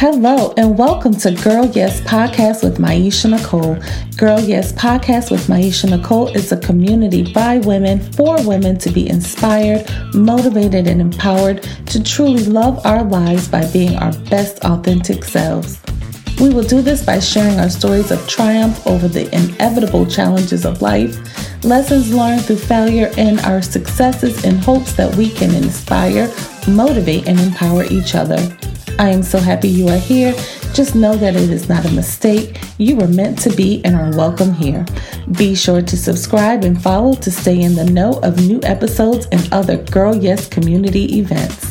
Hello, and welcome to Girl Yes Podcast with Miesha Nicole. Girl Yes Podcast with Miesha Nicole is a community by women for women to be inspired, motivated, and empowered to truly love our lives by being our best authentic selves. We will do this by sharing our stories of triumph over the inevitable challenges of life, lessons learned through failure, and our successes in hopes that we can inspire, motivate, and empower each other. I am so happy you are here. Just know that it is not a mistake. You were meant to be and are welcome here. Be sure to subscribe and follow to stay in the know of new episodes and other Girl Yes community events.